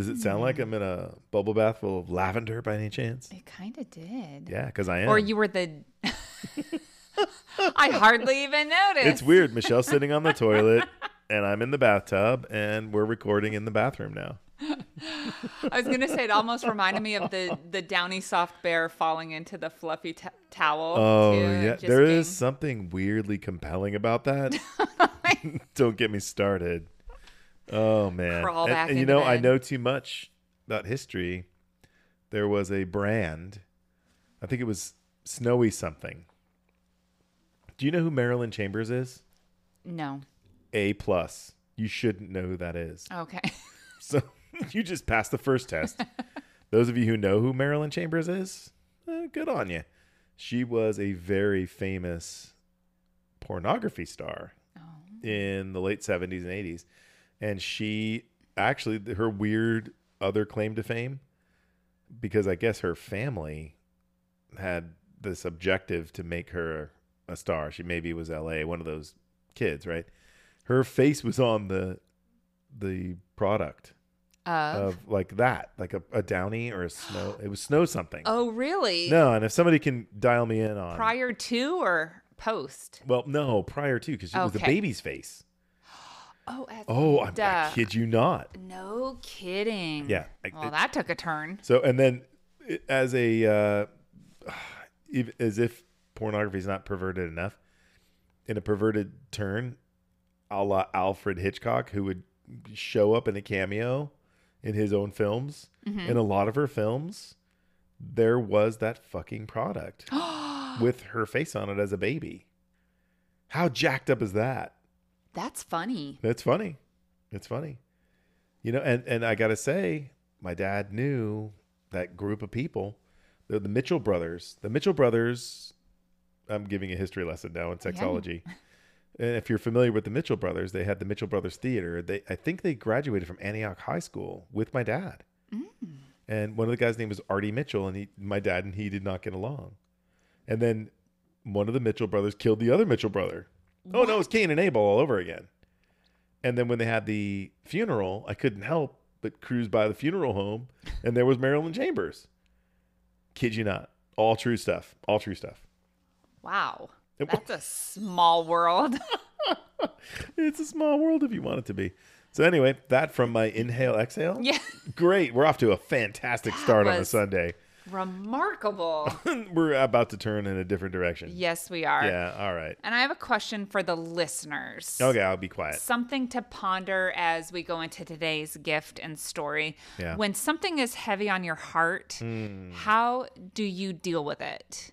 Does it sound like hmm. I'm in a bubble bath full of lavender by any chance? It kind of did. Yeah, because I am. Or you were the. I hardly even noticed. It's weird. Michelle's sitting on the toilet, and I'm in the bathtub, and we're recording in the bathroom now. I was gonna say it almost reminded me of the the downy soft bear falling into the fluffy t- towel. Oh too, yeah, just there being- is something weirdly compelling about that. Don't get me started. Oh man, Crawl And- back and, you know I know too much about history. There was a brand, I think it was Snowy something. Do you know who Marilyn Chambers is? No. A plus. You shouldn't know who that is. Okay. So you just passed the first test. Those of you who know who Marilyn Chambers is, eh, good on you. She was a very famous pornography star in the late 70s and 80s. And she actually, her weird other claim to fame, because I guess her family had this objective to make her a star. She maybe was LA, one of those kids, right? Her face was on the the product Uh, of like that, like a, a downy or a snow. It was snow something. oh, really? No, and if somebody can dial me in on Prior to or post? well, no, prior to because it was the baby's face. Oh, as Oh, I'm, I kid you not. No kidding. Yeah, Well, it- that took a turn. So and then as a uh, as if pornography is not perverted enough, in a perverted turn, a la Alfred Hitchcock, who would show up in a cameo in his own films. In a lot of her films, there was that fucking product with her face on it as a baby. How jacked up is that? That's funny. That's funny. It's funny. You know, and, and I gotta say, my dad knew that group of people. They're the Mitchell brothers. The Mitchell brothers, I'm giving a history lesson now in sexology. And if you're familiar with the Mitchell brothers, they had the Mitchell Brothers Theater. They I think they graduated from Antioch High School with my dad. Mm. And one of the guys' name was Artie Mitchell, and he my dad and he did not get along. And then one of the Mitchell brothers killed the other Mitchell brother. Oh no, it was Cain and Abel all over again. And then when they had the funeral, I couldn't help but cruise by the funeral home, and there was Marilyn Chambers. Kid you not, all true stuff. All true stuff. Wow. That's a small world. It's a small world if you want it to be. So anyway, that from my inhale exhale. yeah. Great. We're off to a fantastic start on a Sunday. Remarkable. We're about to turn in a different direction. yes, we are. Yeah. All right. And I have a question for the listeners. Okay, I'll be quiet. Something to ponder as we go into today's gift and story. Yeah. When something is heavy on your heart, hmm. how do you deal with it?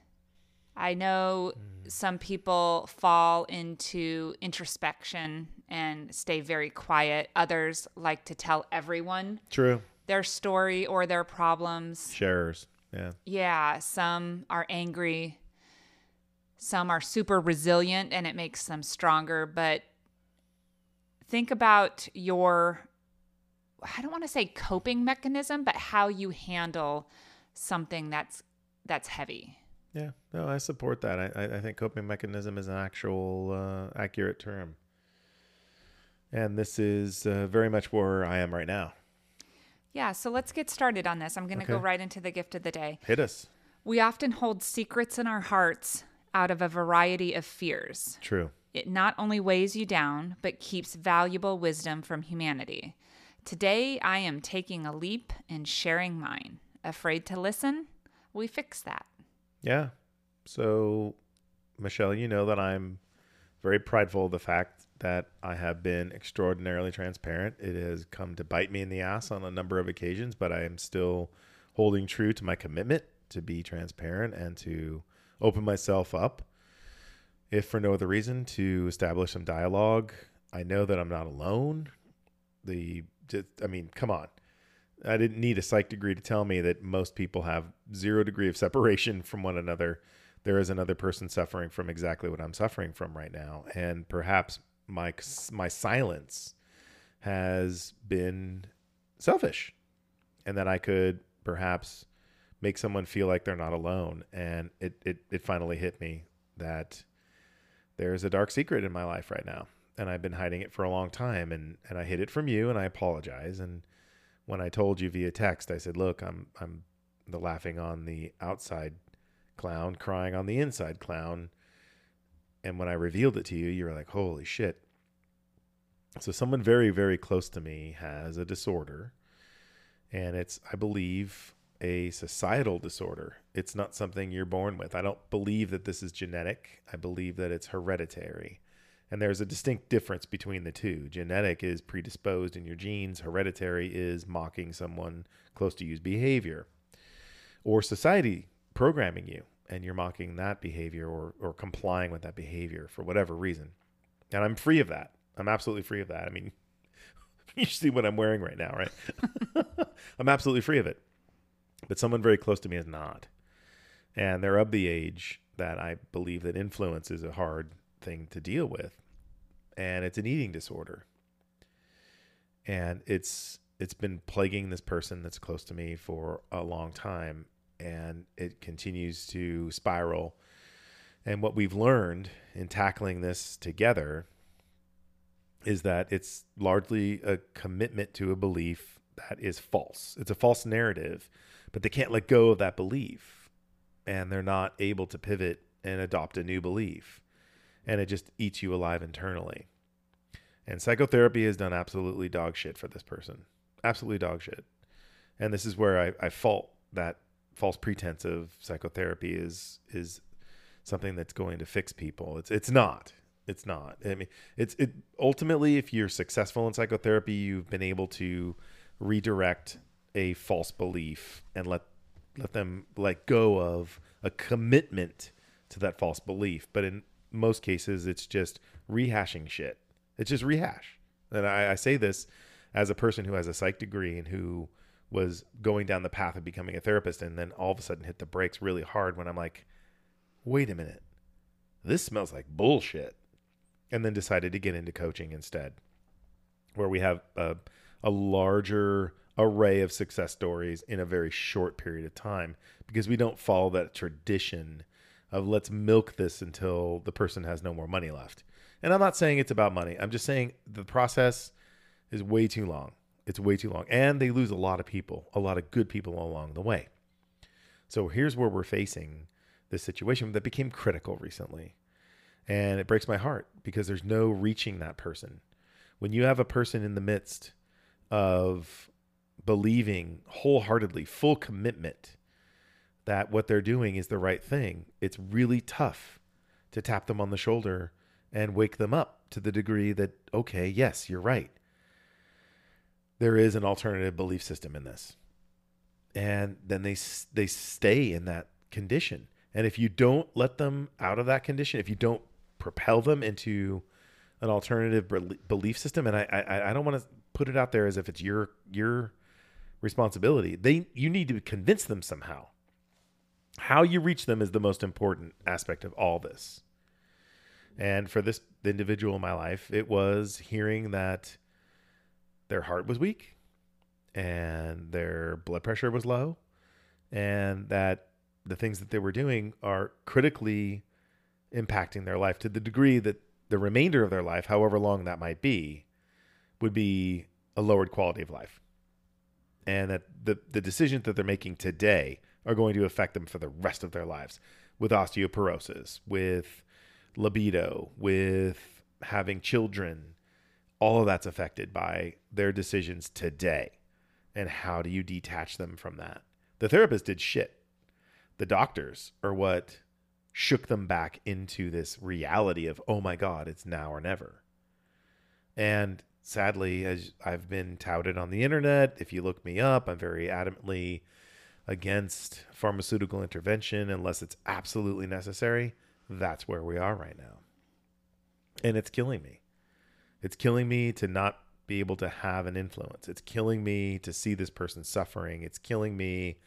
I know hmm. some people fall into introspection and stay very quiet. Others like to tell everyone True. their story or their problems. Sharers. Yeah. Yeah, some are angry. Some are super resilient and it makes them stronger. But think about your, I don't want to say coping mechanism, but how you handle something that's that's heavy. Yeah, no, I support that. I, I- think coping mechanism is an actual uh, accurate term, and this is uh, very much where I am right now. Yeah, so let's get started on this. I'm going to go right into the gift of the day. Hit us. We often hold secrets in our hearts out of a variety of fears. True. It not only weighs you down, but keeps valuable wisdom from humanity. Today, I am taking a leap and sharing mine. Afraid to listen? We fix that. Yeah. So, Michelle, you know that I'm very prideful of the fact that I have been extraordinarily transparent. It has come to bite me in the ass on a number of occasions, but I am still holding true to my commitment to be transparent and to open myself up, if for no other reason, to establish some dialogue. I know that I'm not alone. The, I mean, come on. I didn't need a psych degree to tell me that most people have zero degree of separation from one another. There is another person suffering from exactly what I'm suffering from right now, and perhaps my my silence has been selfish, and that I could perhaps make someone feel like they're not alone. And it it, it finally hit me that there's a dark secret in my life right now, and I've been hiding it for a long time, and and I hid it from you, and I apologize and when I told you via text, I said, "Look, I'm I'm the laughing on the outside clown, crying on the inside clown." And when I revealed it to you, you were like, "Holy shit." So someone very very close to me has a disorder and it's I believe a societal disorder. It's not something you're born with. I don't believe that this is genetic. I believe that it's hereditary. And there's a distinct difference between the two. Genetic is predisposed in your genes, hereditary is mocking someone close to you's behavior. Or society programming you and you're mocking that behavior or, or complying with that behavior for whatever reason. And I'm free of that. I'm absolutely free of that. I mean, you see what I'm wearing right now, right? I'm absolutely free of it. But someone very close to me is not. And they're of the age that I believe that influence is a hard thing to deal with. And it's an eating disorder. And it's it's been plaguing this person that's close to me for a long time and it continues to spiral. And what we've learned in tackling this together is that it's largely a commitment to a belief that is false. It's a false narrative, but they can't let go of that belief and they're not able to pivot and adopt a new belief. And it just eats you alive internally. And psychotherapy has done absolutely dog shit for this person. Absolutely dog shit. And this is where I, I fault that false pretense of psychotherapy is is something that's going to fix people. It's it's not. It's not. I mean, it's it ultimately if you're successful in psychotherapy, you've been able to redirect a false belief and let let them let go of a commitment to that false belief. But in most cases, it's just rehashing shit. It's just rehash. And I, I say this as a person who has a psych degree and who was going down the path of becoming a therapist and then all of a sudden hit the brakes really hard when I'm like, wait a minute, this smells like bullshit and then decided to get into coaching instead, where we have a, a larger array of success stories in a very short period of time because we don't follow that tradition of let's milk this until the person has no more money left. And I'm not saying it's about money. I'm just saying the process is way too long. It's way too long. And they lose a lot of people, a lot of good people along the way. So here's where we're facing this situation that became critical recently. And it breaks my heart because there's no reaching that person. When you have a person in the midst of believing wholeheartedly, full commitment that what they're doing is the right thing, it's really tough to tap them on the shoulder and wake them up to the degree that, okay, yes, you're right. There is an alternative belief system in this. And then they they stay in that condition. And if you don't let them out of that condition, if you don't propel them into an alternative belief system. And I, I, I don't want to put it out there as if it's your, your responsibility. They, you need to convince them somehow. How you reach them is the most important aspect of all this. And for this individual in my life, it was hearing that their heart was weak and their blood pressure was low and that the things that they were doing are critically impacting their life to the degree that the remainder of their life, however long that might be, would be a lowered quality of life. And that the, the decisions that they're making today are going to affect them for the rest of their lives with osteoporosis, with libido, with having children. All of that's affected by their decisions today. And how do you detach them from that? The therapist did shit. The doctors are what shook them back into this reality of, oh my God, it's now or never. And sadly, as I've been touted on the internet, if you look me up, I'm very adamantly against pharmaceutical intervention unless it's absolutely necessary. That's where we are right now. And it's killing me. It's killing me to not be able to have an influence. It's killing me to see this person suffering. It's killing me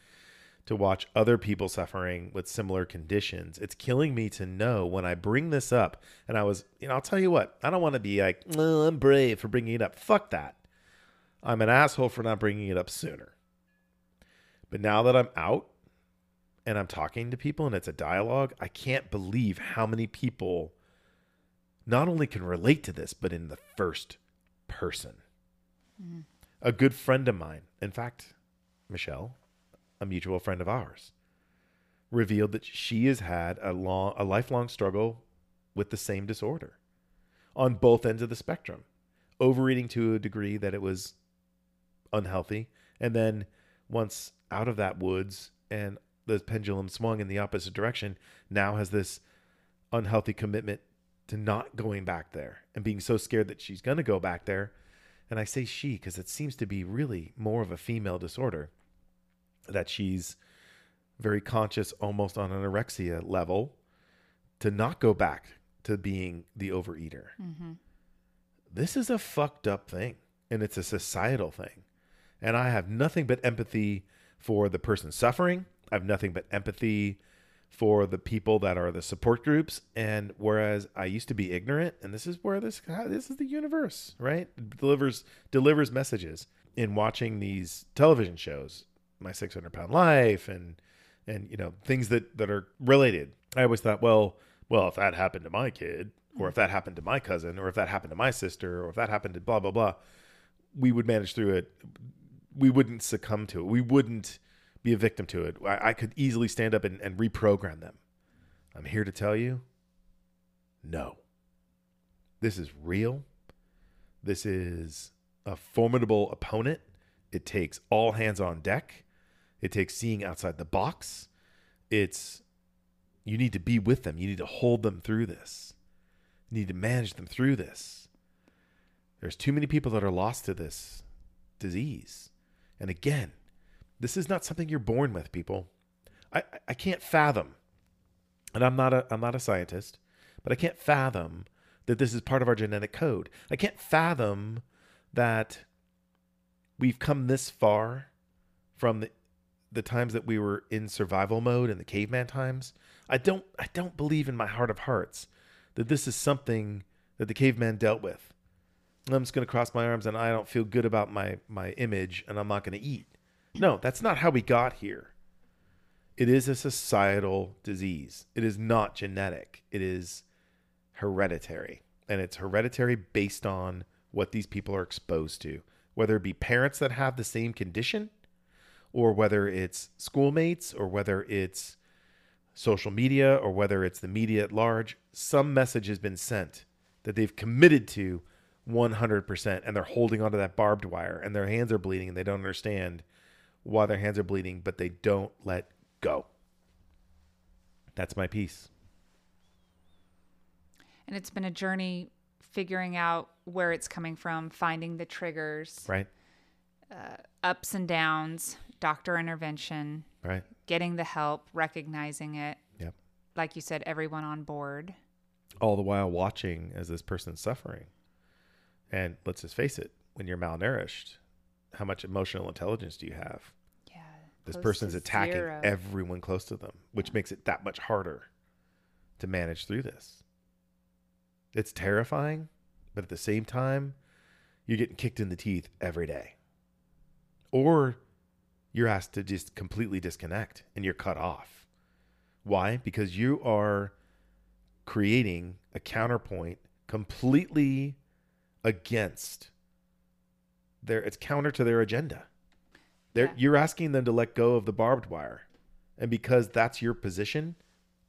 to watch other people suffering with similar conditions. It's killing me to know when I bring this up, and I was, you know, I'll tell you what, I don't want to be like, oh, I'm brave for bringing it up. Fuck that. I'm an asshole for not bringing it up sooner. But now that I'm out and I'm talking to people and it's a dialogue, I can't believe how many people not only can relate to this, but in the first person. Mm. A good friend of mine, in fact, Michelle, a mutual friend of ours, revealed that she has had a long a lifelong struggle with the same disorder on both ends of the spectrum. Overeating to a degree that it was unhealthy and then once out of that woods and the pendulum swung in the opposite direction, now has this unhealthy commitment to not going back there and being so scared that she's going to go back there. And I say she because it seems to be really more of a female disorder that she's very conscious, almost on an anorexia level, to not go back to being the overeater. Mm-hmm. This is a fucked up thing and it's a societal thing. And I have nothing but empathy for the person suffering. I have nothing but empathy for the people that are the support groups. And whereas I used to be ignorant, and this is where this this is the universe, right? It delivers delivers messages in watching these television shows, My 600 Pound Life, and and you know things that that are related. I always thought, well, well, if that happened to my kid, or if that happened to my cousin, or if that happened to my sister, or if that happened to blah blah blah, we would manage through it. We wouldn't succumb to it. We wouldn't be a victim to it. I, I could easily stand up and, and reprogram them. I'm here to tell you, no. This is real. This is a formidable opponent. It takes all hands on deck. It takes seeing outside the box. It's you need to be with them. You need to hold them through this. You need to manage them through this. There's too many people that are lost to this disease. And again, this is not something you're born with, people. I, I can't fathom, and I'm not a I'm not a scientist, but I can't fathom that this is part of our genetic code. I can't fathom that we've come this far from the the times that we were in survival mode in the caveman times. I don't I don't believe in my heart of hearts that this is something that the caveman dealt with. I'm just going to cross my arms and I don't feel good about my my image and I'm not going to eat. No, that's not how we got here. It is a societal disease. It is not genetic. It is hereditary. And it's hereditary based on what these people are exposed to, whether it be parents that have the same condition, or whether it's schoolmates, or whether it's social media, or whether it's the media at large. Some message has been sent that they've committed to 100% and they're holding onto that barbed wire and their hands are bleeding and they don't understand while their hands are bleeding, but they don't let go. That's my piece. And it's been a journey figuring out where it's coming from, finding the triggers, Right? Uh, ups and downs, doctor intervention, Right. getting the help, recognizing it. Yep. Like you said, everyone on board. All the while watching as this person's suffering. And let's just face it, when you're malnourished, how much emotional intelligence do you have? Yeah. This person's attacking zero. everyone close to them, which makes it that much harder to manage through this. It's terrifying, but at the same time, you're getting kicked in the teeth every day. Or you're asked to just completely disconnect and you're cut off. Why? Because you are creating a counterpoint completely against their it's counter to their agenda. They're, Yeah. You're asking them to let go of the barbed wire. And because that's your position,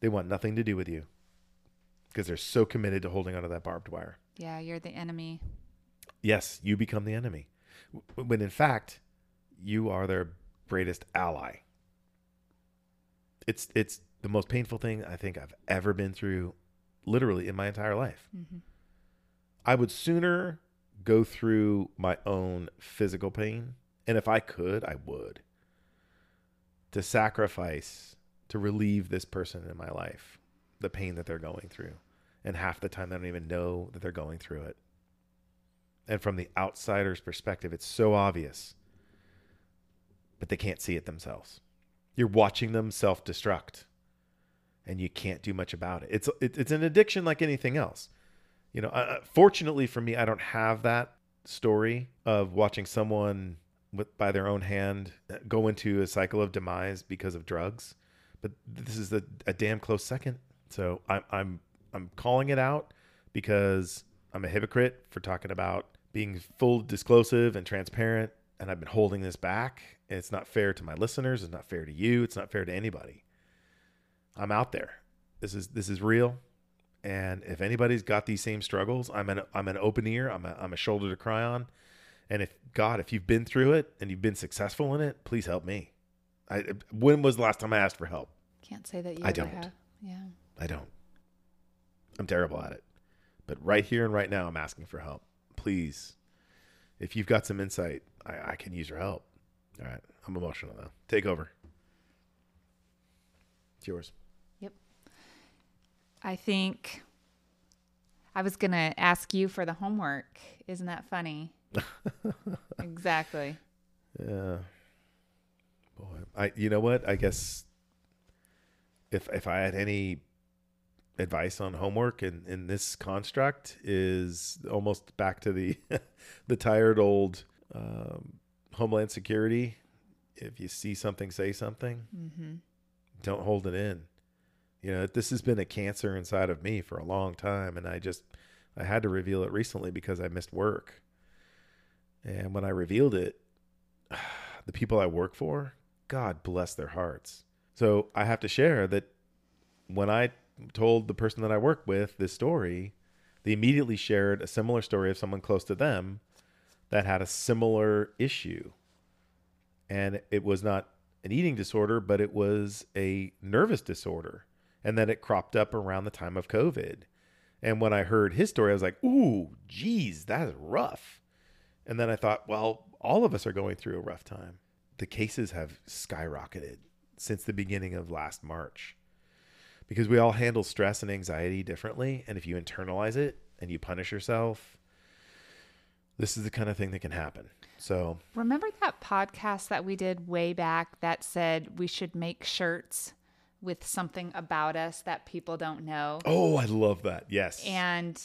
they want nothing to do with you because they're so committed to holding onto that barbed wire. Yeah, you're the enemy. Yes, you become the enemy. When in fact, you are their greatest ally. It's it's the most painful thing I think I've ever been through literally in my entire life. hmm I would sooner go through my own physical pain, and if I could, I would, to sacrifice to relieve this person in my life the pain that they're going through. And half the time, they don't even know that they're going through it. And from the outsider's perspective, it's so obvious, but they can't see it themselves. You're watching them self destruct, and you can't do much about it. It's, it, it's an addiction like anything else you know uh, fortunately for me i don't have that story of watching someone with by their own hand go into a cycle of demise because of drugs but this is a, a damn close second so i'm i'm i'm calling it out because i'm a hypocrite for talking about being full disclosive and transparent and I've been holding this back. And it's not fair to my listeners. It's not fair to you. It's not fair to anybody. I'm out there. This is this is real. And if anybody's got these same struggles, I'm an I'm an open ear. I'm a I'm a shoulder to cry on. And if God, if you've been through it and you've been successful in it, please help me. I, uh, when was the last time I asked for help? Can't say that you I don't. have. Yeah. I don't. I'm terrible at it. But right here and right now, I'm asking for help. Please, if you've got some insight, I, I can use your help. All right. I'm emotional now. Take over. It's yours. I think I was going to ask you for the homework. Isn't that funny? exactly. Yeah. Boy, I. You know what? I guess if if I had any advice on homework in in this construct is almost back to the the tired old um, Homeland Security. If you see something, say something. Mm-hmm. Don't hold it in. You know, this has been a cancer inside of me for a long time, and I just I had to reveal it recently because I missed work. And when I revealed it, the people I work for, God bless their hearts. So I have to share that when I told the person that I work with this story, they immediately shared a similar story of someone close to them that had a similar issue. And it was not an eating disorder, but it was a nervous disorder. And then it cropped up around the time of COVID. And when I heard his story, I was like, ooh, geez, that is rough. And then I thought, well, all of us are going through a rough time. The cases have skyrocketed since the beginning of last March because we all handle stress and anxiety differently. And if you internalize it and you punish yourself, this is the kind of thing that can happen. So, Remember that podcast that we did way back that said we should make shirts with something about us that people don't know? oh, I love that. Yes. And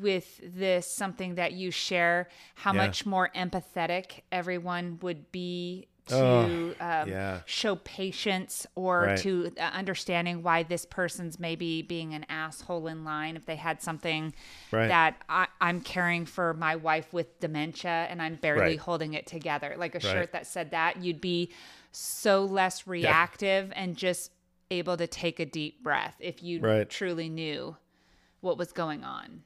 with this, something that you share, how Yeah. much more empathetic everyone would be to Oh, um, yeah. show patience or Right. to uh, understanding why this person's maybe being an asshole in line if they had something Right. that I, I'm caring for my wife with dementia and I'm barely Right. holding it together. Like a shirt that said that, you'd be so less reactive and just able to take a deep breath if you truly knew what was going on.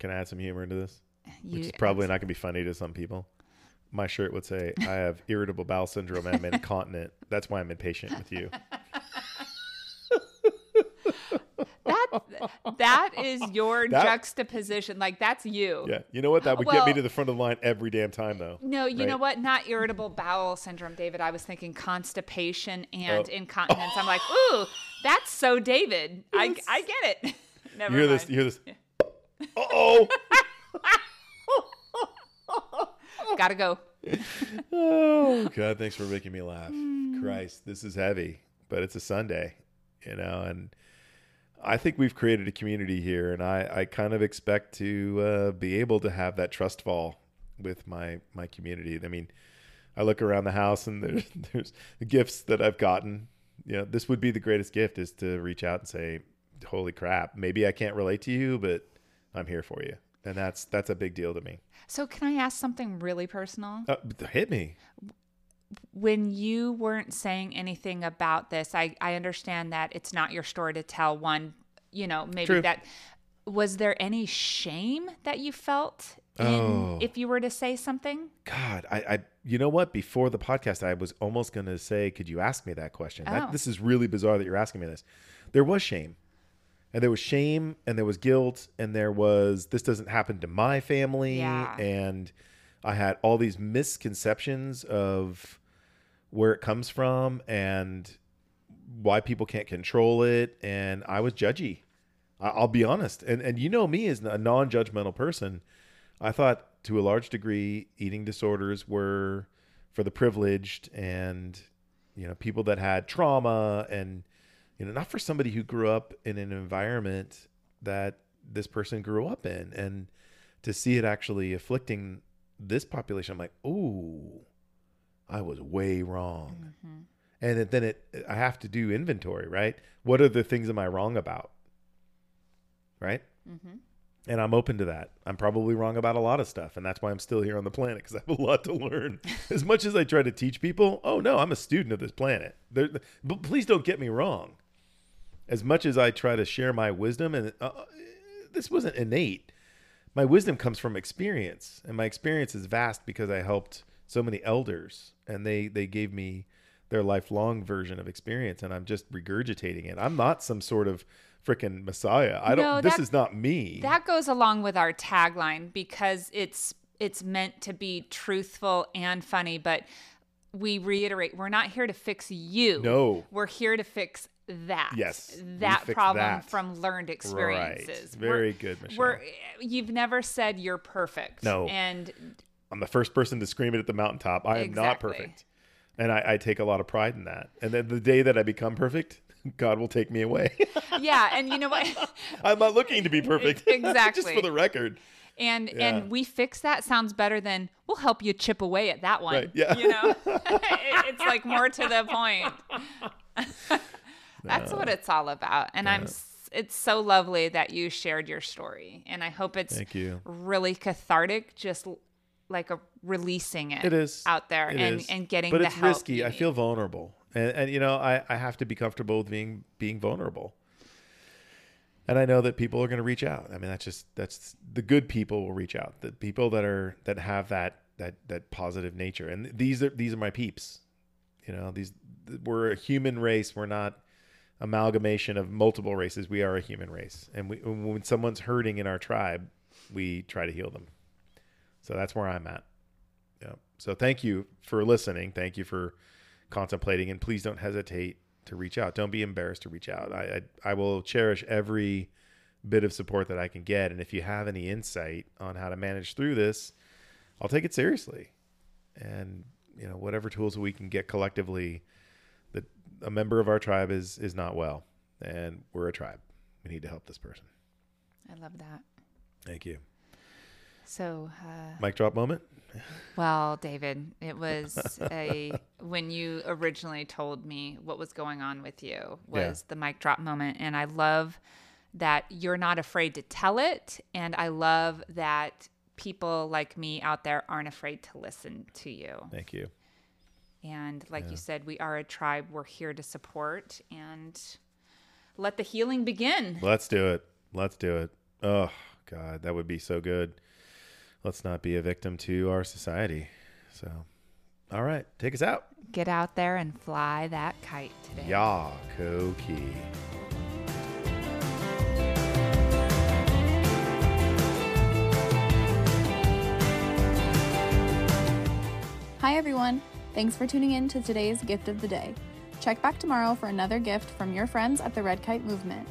Can I add some humor into this? You, Which is probably not going to be funny to some people. My shirt would say, I have irritable bowel syndrome and I'm incontinent. That's why I'm impatient with you. that that is your That- juxtaposition. Like that's you. Yeah. You know what? That would get me to the front of the line every damn time, though. No, you know what? Not irritable bowel syndrome, David. I was thinking constipation and Oh. incontinence. I'm like, ooh, that's so David. I, I get it. Never You hear mind. this? You hear this? Uh oh. Gotta go. Oh God! Thanks for making me laugh. Christ, this is heavy, but it's a Sunday, you know, and I think we've created a community here, and I I kind of expect to uh, be able to have that trust fall with my my community. I mean, I look around the house and there's there's gifts that I've gotten. You know, this would be the greatest gift is to reach out and say, "Holy crap! Maybe I can't relate to you, but I'm here for you," and that's that's a big deal to me. So, can I ask something really personal? Uh, hit me. when you weren't saying anything about this, I, I understand that it's not your story to tell. One, you know, maybe True. that was there any shame that you felt in Oh. if you were to say something? God, I, I, you know what? Before the podcast, I was almost going to say, could you ask me that question? That, Oh. this is really bizarre that you're asking me this. There was shame, and there was shame, and there was guilt, and there was this doesn't happen to my family, Yeah. and I had all these misconceptions of where it comes from and why people can't control it, and I was judgy. I'll be honest, and and you know me as a non-judgmental person. I thought to a large degree eating disorders were for the privileged and you know people that had trauma and you know not for somebody who grew up in an environment that this person grew up in and to see it actually afflicting this population I'm like oh I was way wrong mm-hmm. and then it I have to do inventory right what are the things am I wrong about right mm-hmm. and I'm open to that. I'm probably wrong about a lot of stuff, and that's why I'm still here on the planet because I have a lot to learn. as much as I try to teach people, oh no, I'm a student of this planet. But please don't get me wrong. As much as I try to share my wisdom, and uh, this wasn't innate. My wisdom comes from experience, and my experience is vast because I helped so many elders, and they they gave me their lifelong version of experience, and I'm just regurgitating it. I'm not some sort of freaking messiah. I don't. No, this is not me. That goes along with our tagline because it's it's meant to be truthful and funny, but we reiterate we're not here to fix you. No. We're here to fix that. Yes, That problem that. from learned experiences. right. Very We're- good, Michelle. We're you've never said you're perfect. No. And I'm the first person to scream it at the mountaintop. I am not perfect. And I, I take a lot of pride in that. And then the day that I become perfect, God will take me away. yeah, and you know what? I'm not looking to be perfect. Exactly just for the record. And Yeah. and we fix that sounds better than we'll help you chip away at that one. Right, yeah. You know, It- it's like more to the point. That's what it's all about. And I'm. It's so lovely that you shared your story, and I hope it's Thank you. really cathartic. Just like a releasing it. It is out there It and is. and getting But the it's help. risky. I feel vulnerable. And, and you know, I, I have to be comfortable with being being vulnerable. And I know that people are going to reach out. I mean, that's just that's the good people will reach out. The people that are that have that that that positive nature. And these are these are my peeps. You know, these we're a human race. We're not amalgamation of multiple races. We are a human race. And we, when someone's hurting in our tribe, we try to heal them. So that's where I'm at. Yeah. So thank you for listening. Thank you for contemplating, and please don't hesitate to reach out. Don't be embarrassed to reach out. I I, I will cherish every bit of support that I can get, and if you have any insight on how to manage through this, I'll take it seriously. And you know whatever tools we can get collectively, a member of our tribe is is not well, and we're a tribe. We need to help this person. I love that. Thank you. So. Uh, Mic drop moment. Well, David, it was a when you originally told me what was going on with you Yeah. was the mic drop moment and I love that you're not afraid to tell it and I love that people like me out there aren't afraid to listen to you. Thank you. And like you said, we are a tribe. We're here to support and let the healing begin. Let's do it. Let's do it. Oh God, that would be so good. Let's not be a victim to our society. So, all right, take us out. Get out there and fly that kite today. Ya Koki. Hi, everyone. Thanks for tuning in to today's gift of the day. Check back tomorrow for another gift from your friends at the Red Kite Movement.